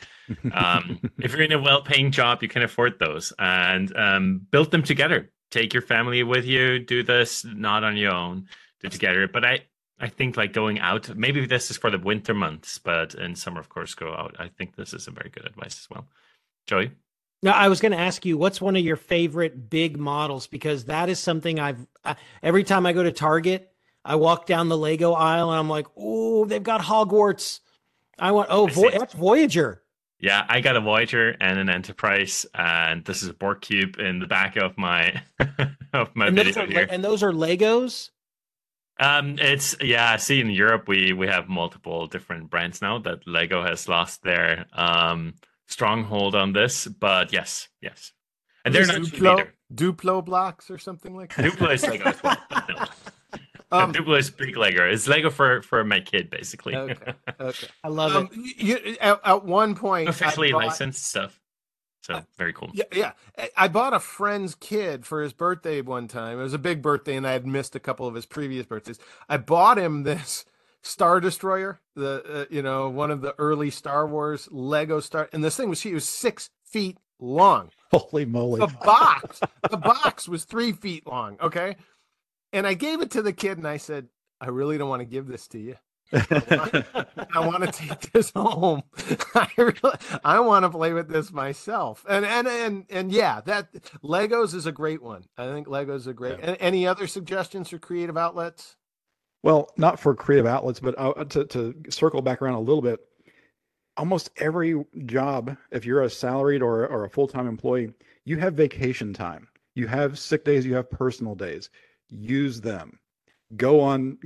um, [LAUGHS] if you're in a well-paying job, you can afford those and um, build them together. Take your family with you. Do this not on your own. Do together. But I, I think like going out. Maybe this is for the winter months, but in summer, of course, go out. I think this is a very good advice as well. Joey, Now, I was going to ask you, what's one of your favorite big models? Because that is something I've uh, every time I go to Target, I walk down the Lego aisle and I'm like, oh, they've got Hogwarts. I want, oh, I Vo- that's Voyager. yeah, I got a Voyager and an Enterprise, and this is a Borg cube in the back of my [LAUGHS] of my And video are, here. And those are Legos. Um, it's yeah. See, in Europe, we we have multiple different brands now that Lego has lost their um stronghold on this. But yes, yes, and they're not cheap Duplo, either. Duplo blocks or something like that. Duplo is Lego as well. but [LAUGHS] no. Um, Duplo is big Lego. It's Lego for for my kid, basically. okay, [LAUGHS] okay. I love Um, it. you, at, at one point, Officially bought- licensed stuff. So very cool. Yeah, yeah. I- I bought a friend's kid for his birthday one time. It was a big birthday, and I had missed a couple of his previous birthdays. I bought him [LAUGHS] this Star Destroyer, the uh, you know one of the early Star Wars Lego Star, and this thing was she was six feet long. Holy moly! The box, the box was three feet long. Okay, and I gave it to the kid, and I said, "I really don't want to give this to you." I want to take this home. [LAUGHS] I really, I want to play with this myself. And and and and yeah, that Legos is a great one. I think Legos are great. Yeah. And any other suggestions for creative outlets? Well, not for creative outlets, but uh, to, to circle back around a little bit, almost every job, if you're a salaried or, or a full time employee, you have vacation time. You have sick days, you have personal days. Use them go on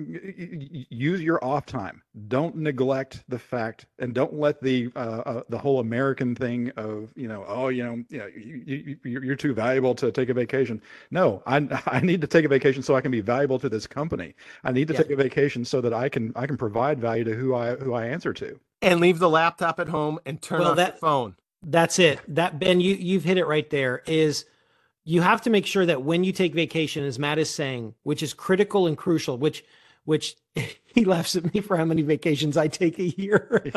use your off time. Don't neglect the fact and don't let the uh, uh, the whole american thing of you know oh you know you know you, you, you're too valuable to take a vacation. No i [LAUGHS] i need to take a vacation so i can be valuable to this company. I need to yeah. take a vacation so that i can i can provide value to who i who i answer to. And leave the laptop at home and turn well, off that, phone. that's it. That ben you you've hit it right there is you have to make sure that when you take vacation, as Matt is saying, which is critical and crucial, which which [LAUGHS] he laughs at me for how many vacations I take a year.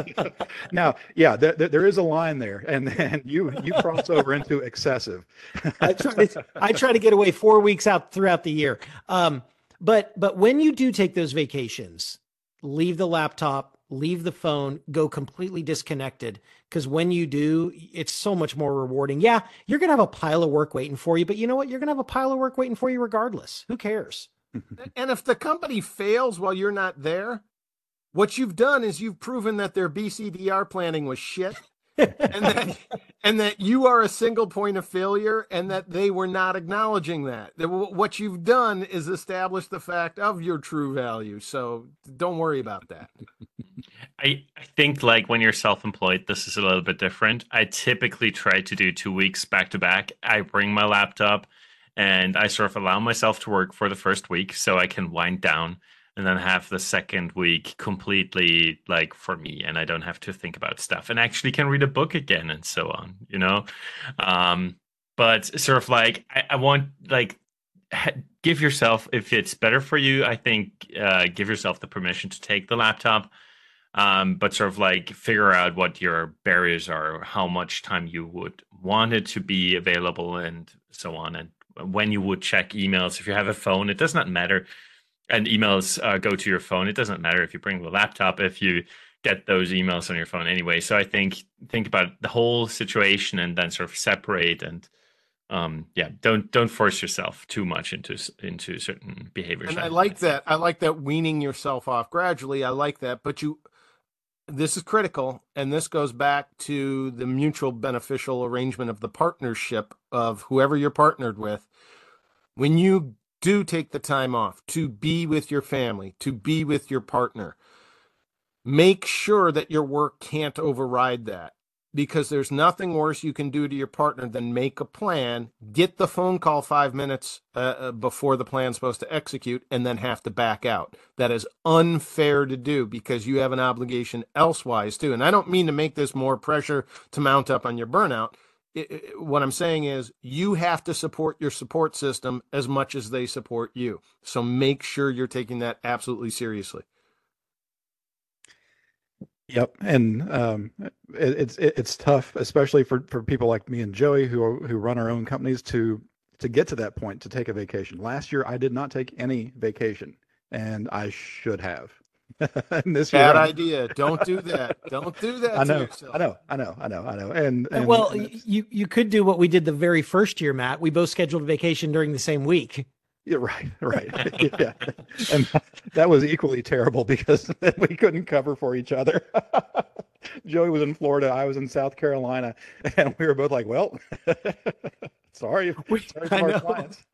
[LAUGHS] now, yeah, there, there is a line there, and then you you cross over into excessive. [LAUGHS] I try to I try to get away four weeks out throughout the year. Um, but but when you do take those vacations, leave the laptop, leave the phone, go completely disconnected. Because when you do, it's so much more rewarding. Yeah, you're going to have a pile of work waiting for you, but you know what? You're going to have a pile of work waiting for you regardless. Who cares? [LAUGHS] and if the company fails while you're not there, what you've done is you've proven that their BCDR planning was shit and that [LAUGHS] and that you are a single point of failure and that they were not acknowledging that. that what you've done is establish the fact of your true value so don't worry about that [LAUGHS] I, I think like when you're self-employed this is a little bit different. I typically try to do two weeks back to back. I bring my laptop and i sort of allow myself to work for the first week so i can wind down and then have the second week completely like for me and i don't have to think about stuff and actually can read a book again and so on you know? Um but sort of like i, I want like give yourself if it's better for you i think uh, give yourself the permission to take the laptop um, but sort of like figure out what your barriers are how much time you would want it to be available and so on and when you would check emails if you have a phone it does not matter and emails uh, go to your phone. It doesn't matter if you bring the laptop if you get those emails on your phone anyway. So I think think about the whole situation and then sort of separate and um, yeah, don't don't force yourself too much into into certain behaviors. And I like that. I like that weaning yourself off gradually. I like that, but you this is critical and this goes back to the mutual beneficial arrangement of the partnership of whoever you're partnered with when you do take the time off to be with your family, to be with your partner. Make sure that your work can't override that because there's nothing worse you can do to your partner than make a plan, get the phone call five minutes uh, uh before the plan's supposed to execute, and then have to back out. That is unfair to do because you have an obligation elsewise too. And I don't mean to make this more pressure to mount up on your burnout it, what I'm saying is you have to support your support system as much as they support you. So make sure you're taking that absolutely seriously. Yep, and um, it, it's it, it's tough, especially for, for people like me and Joey who are, who run our own companies to to get to that point to take a vacation. Last year, I did not take any vacation, and I should have. [LAUGHS] this bad year, idea. Don't do that. Don't do that. [LAUGHS] I know. I know. I know. I know. I know. And, and well, and you you could do what we did the very first year, Matt. We both scheduled a vacation during the same week. Yeah, right, right. [LAUGHS] yeah, and that was equally terrible because [LAUGHS] we couldn't cover for each other. [LAUGHS] Joey was in Florida, I was in South Carolina, and we were both like, "Well, sorry, we, sorry for our clients."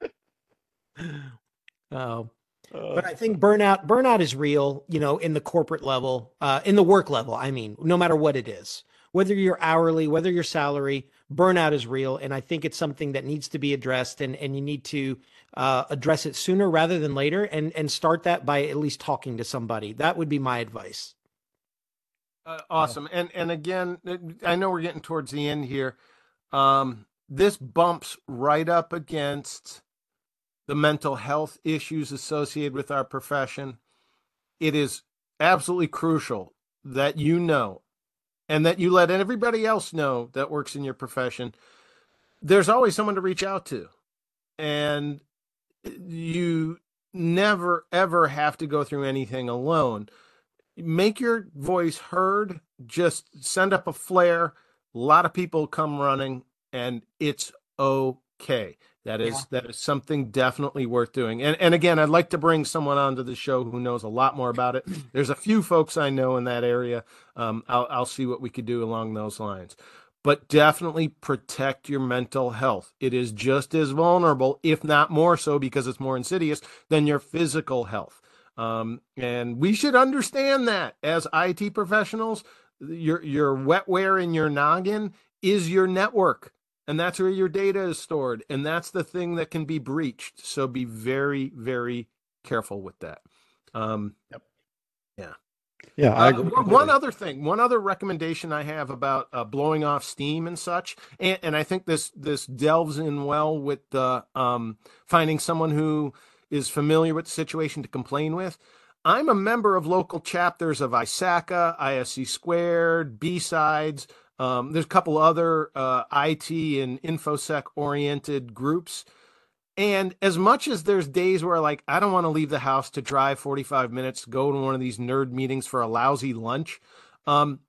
Oh, but I think burnout burnout is real, you know, in the corporate level, uh, in the work level. I mean, no matter what it is, whether you're hourly, whether you're salary, burnout is real, and I think it's something that needs to be addressed, and and you need to uh, address it sooner rather than later, and and start that by at least talking to somebody. That would be my advice. Uh, awesome, and and again, I know we're getting towards the end here. Um, this bumps right up against the mental health issues associated with our profession, it is absolutely crucial that you know and that you let everybody else know that works in your profession. There's always someone to reach out to. And you never, ever have to go through anything alone. Make your voice heard. Just send up a flare. A lot of people come running, and it's okay. That is yeah. that is something definitely worth doing. And and again, I'd like to bring someone onto the show who knows a lot more about it. [CLEARS THROAT] There's a few folks I know in that area. Um, I'll I'll see what we could do along those lines. But definitely protect your mental health. It is just as vulnerable, if not more so, because it's more insidious than your physical health. Um, and we should understand that as IT professionals, your your wetware in your noggin is your network and that's where your data is stored and that's the thing that can be breached so be very very careful with that um yep yeah uh, one other thing one other recommendation i have about uh, blowing off steam and such and, and i think this this delves in well with the um finding someone who is familiar with the situation to complain with i'm a member of local chapters of ISACA, isc squared b-sides um, there's a couple other uh, IT and infosec oriented groups. And as much as there's days where like I don't want to leave the house to drive 45 minutes, go to one of these nerd meetings for a lousy lunch, um,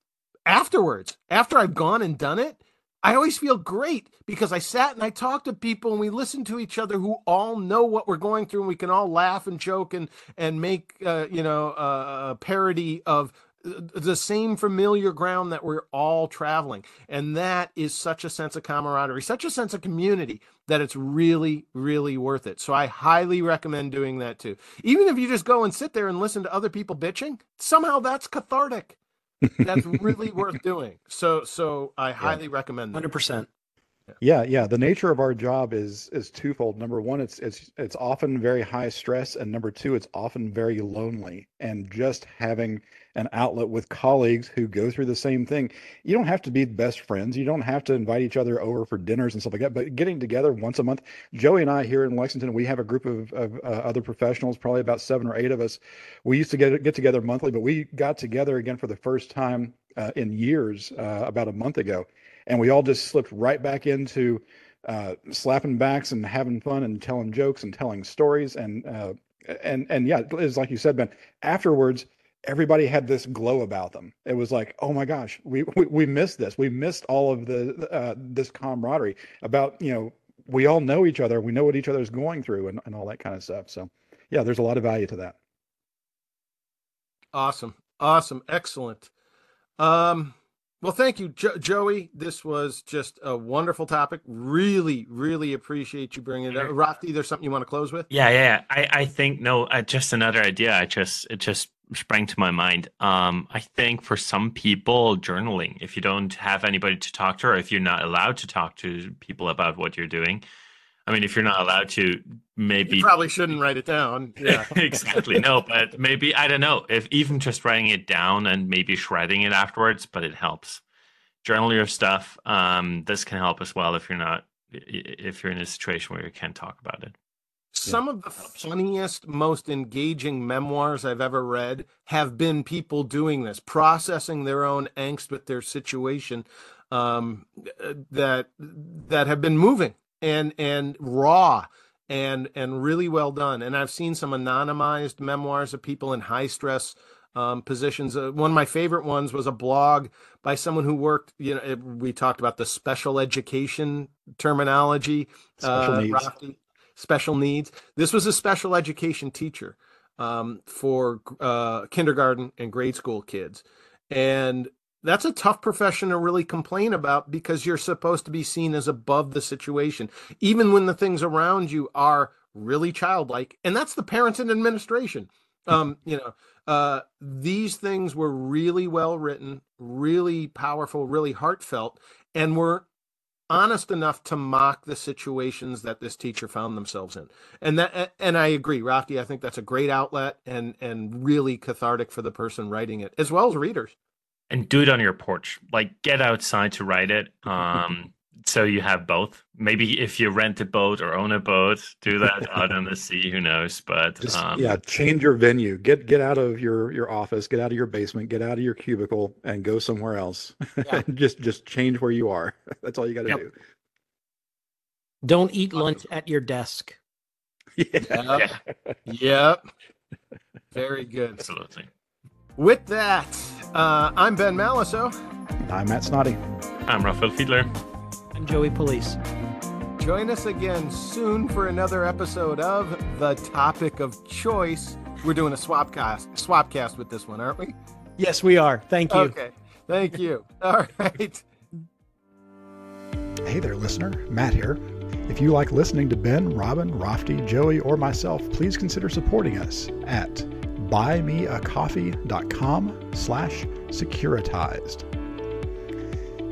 afterwards, after I've gone and done it, I always feel great because I sat and I talked to people and we listened to each other who all know what we're going through and we can all laugh and joke and and make uh, you know uh, a parody of the same familiar ground that we're all traveling. And that is such a sense of camaraderie, such a sense of community that it's really, really worth it. So I highly recommend doing that too. Even if you just go and sit there and listen to other people bitching, somehow that's cathartic. That's really [LAUGHS] worth doing. So, so I highly yeah. recommend that. 100%. Yeah, yeah. The nature of our job is is twofold. Number one, it's it's it's often very high stress, and number two, it's often very lonely. And just having an outlet with colleagues who go through the same thing. You don't have to be best friends. You don't have to invite each other over for dinners and stuff like that. But getting together once a month, Joey and I here in Lexington, we have a group of, of uh, other professionals, probably about seven or eight of us. We used to get get together monthly, but we got together again for the first time uh, in years uh, about a month ago, and we all just slipped right back into uh, slapping backs and having fun and telling jokes and telling stories and uh, and and yeah, it's like you said, Ben. Afterwards, everybody had this glow about them. It was like, oh my gosh, we we, we missed this. We missed all of the uh, this camaraderie about you know we all know each other. We know what each other's going through and, and all that kind of stuff. So yeah, there's a lot of value to that. Awesome, awesome, excellent. Um, well, thank you, jo- Joey. This was just a wonderful topic. Really, really appreciate you bringing it up. Raphty, there's something you want to close with? Yeah, yeah. I, I think no, uh, just another idea. I just it just sprang to my mind. Um, I think for some people, journaling, if you don't have anybody to talk to, or if you're not allowed to talk to people about what you're doing, I mean, if you're not allowed to, maybe you probably shouldn't write it down. [LAUGHS] Yeah, exactly. No, but maybe I don't know if even just writing it down and maybe shredding it afterwards, but it helps. Journal your stuff. Um, this can help as well if you're not if you're in a situation where you can't talk about it. Some yeah. of the funniest, most engaging memoirs I've ever read have been people doing this, processing their own angst with their situation, um, that that have been moving and and raw and and really well done. And I've seen some anonymized memoirs of people in high stress um, positions. Uh, one of my favorite ones was a blog by someone who worked. You know, it, we talked about the special education terminology. Special uh, needs special needs. This was a special education teacher um, for uh, kindergarten and grade school kids. And that's a tough profession to really complain about because you're supposed to be seen as above the situation, even when the things around you are really childlike. And that's the parents and administration. Um, you know, uh, these things were really well written, really powerful, really heartfelt, and were honest enough to mock the situations that this teacher found themselves in. And that and I agree, Rocky, I think that's a great outlet and and really cathartic for the person writing it as well as readers. And do it on your porch. Like get outside to write it. [LAUGHS] Um so you have both. Maybe if you rent a boat or own a boat, do that [LAUGHS] out on the sea. Who knows? But Just, um, yeah, change your venue. Get get out of your your office. Get out of your basement. Get out of your cubicle and go somewhere else. Yeah. [LAUGHS] just just change where you are. That's all you got to yep. do. Don't eat lunch at your desk. Yeah. Yep. yep. Very good. Absolutely. With that, uh, I'm Ben Malisow. I'm Matt Snoddy. I'm Raphael Fiedler. I'm Joey Police. Join us again soon for another episode of The Topic of Choice. We're doing a swap cast, swap cast with this one, aren't we? Yes, we are. Thank you. Okay. Thank you. [LAUGHS] All right. Hey there, listener. Matt here. If you like listening to Ben, Robin, Raphty, Joey, or myself, please consider supporting us at buymeacoffee.com slash securityzed.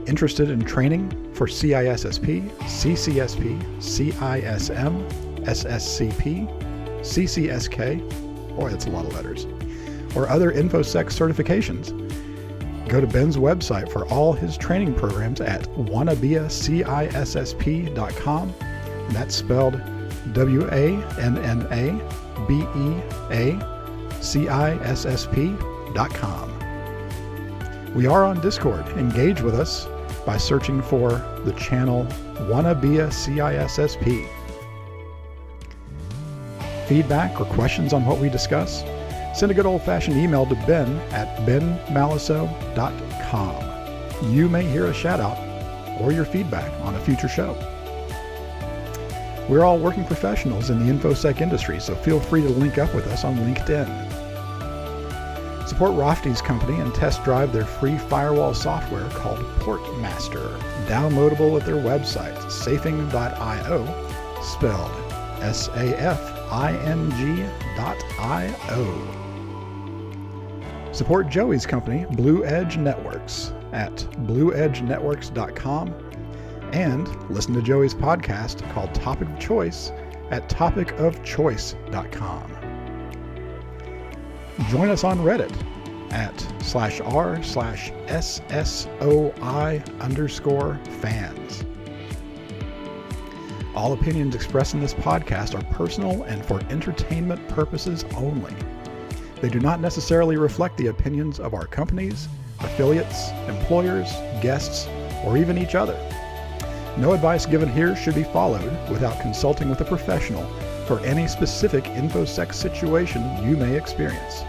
Interested in training for CISSP, CCSP, CISM, SSCP, CCSK, boy, that's a lot of letters, or other InfoSec certifications? Go to Ben's website for all his training programs at wannabeacissp.com. That's spelled W A N N A B E A C I S S P.com. We are on Discord. Engage with us by searching for the channel Wannabea CISSP. Feedback or questions on what we discuss? Send a good old fashioned email to ben at benmalisow.com. You may hear a shout out or your feedback on a future show. We're all working professionals in the InfoSec industry, so feel free to link up with us on LinkedIn. Support Raphty's company and test drive their free firewall software called Portmaster, downloadable at their website, safing.io, spelled S A F I N G dot I O. Support Joey's company, Blue Edge Networks, at blueedgenetworks.com and listen to Joey's podcast called Topic of Choice at topicofchoice.com. Join us on Reddit at slash r slash ssoi underscore fans. All opinions expressed in this podcast are personal and for entertainment purposes only. They do not necessarily reflect the opinions of our companies, affiliates, employers, guests, or even each other. No advice given here should be followed without consulting with a professional for any specific InfoSec situation you may experience.